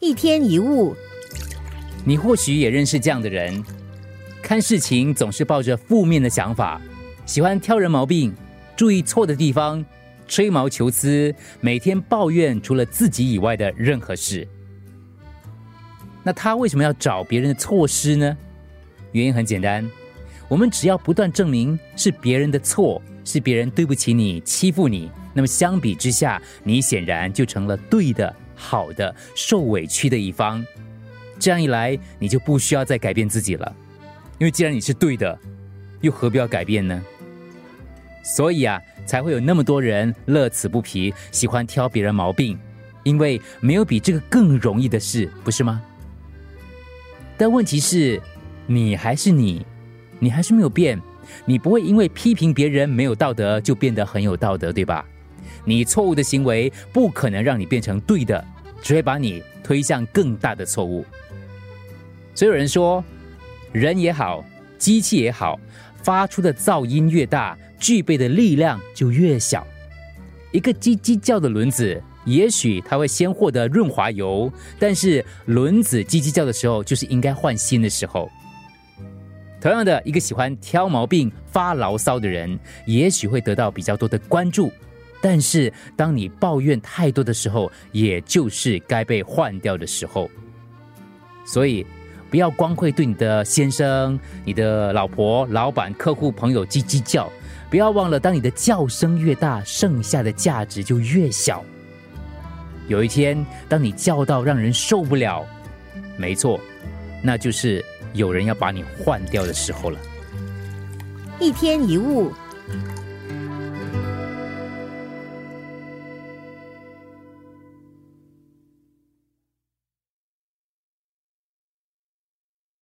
一天一物，你或许也认识这样的人，看事情总是抱着负面的想法，喜欢挑人毛病，注意错的地方，吹毛求疵，每天抱怨除了自己以外的任何事。那他为什么要找别人的错失呢？原因很简单，我们只要不断证明是别人的错，是别人对不起你、欺负你，那么相比之下，你显然就成了对的。好的，受委屈的一方，这样一来，你就不需要再改变自己了，因为既然你是对的，又何必要改变呢？所以啊，才会有那么多人乐此不疲，喜欢挑别人毛病，因为没有比这个更容易的事，不是吗？但问题是，你还是你，你还是没有变，你不会因为批评别人没有道德就变得很有道德，对吧？你错误的行为不可能让你变成对的，只会把你推向更大的错误。所以有人说，人也好，机器也好，发出的噪音越大，具备的力量就越小。一个叽叽叫的轮子，也许它会先获得润滑油，但是轮子叽叽叫的时候，就是应该换新的时候。同样的，一个喜欢挑毛病、发牢骚的人，也许会得到比较多的关注。但是，当你抱怨太多的时候，也就是该被换掉的时候。所以，不要光会对你的先生、你的老婆、老板、客户、朋友叽叽叫，不要忘了，当你的叫声越大，剩下的价值就越小。有一天，当你叫到让人受不了，没错，那就是有人要把你换掉的时候了。一天一物。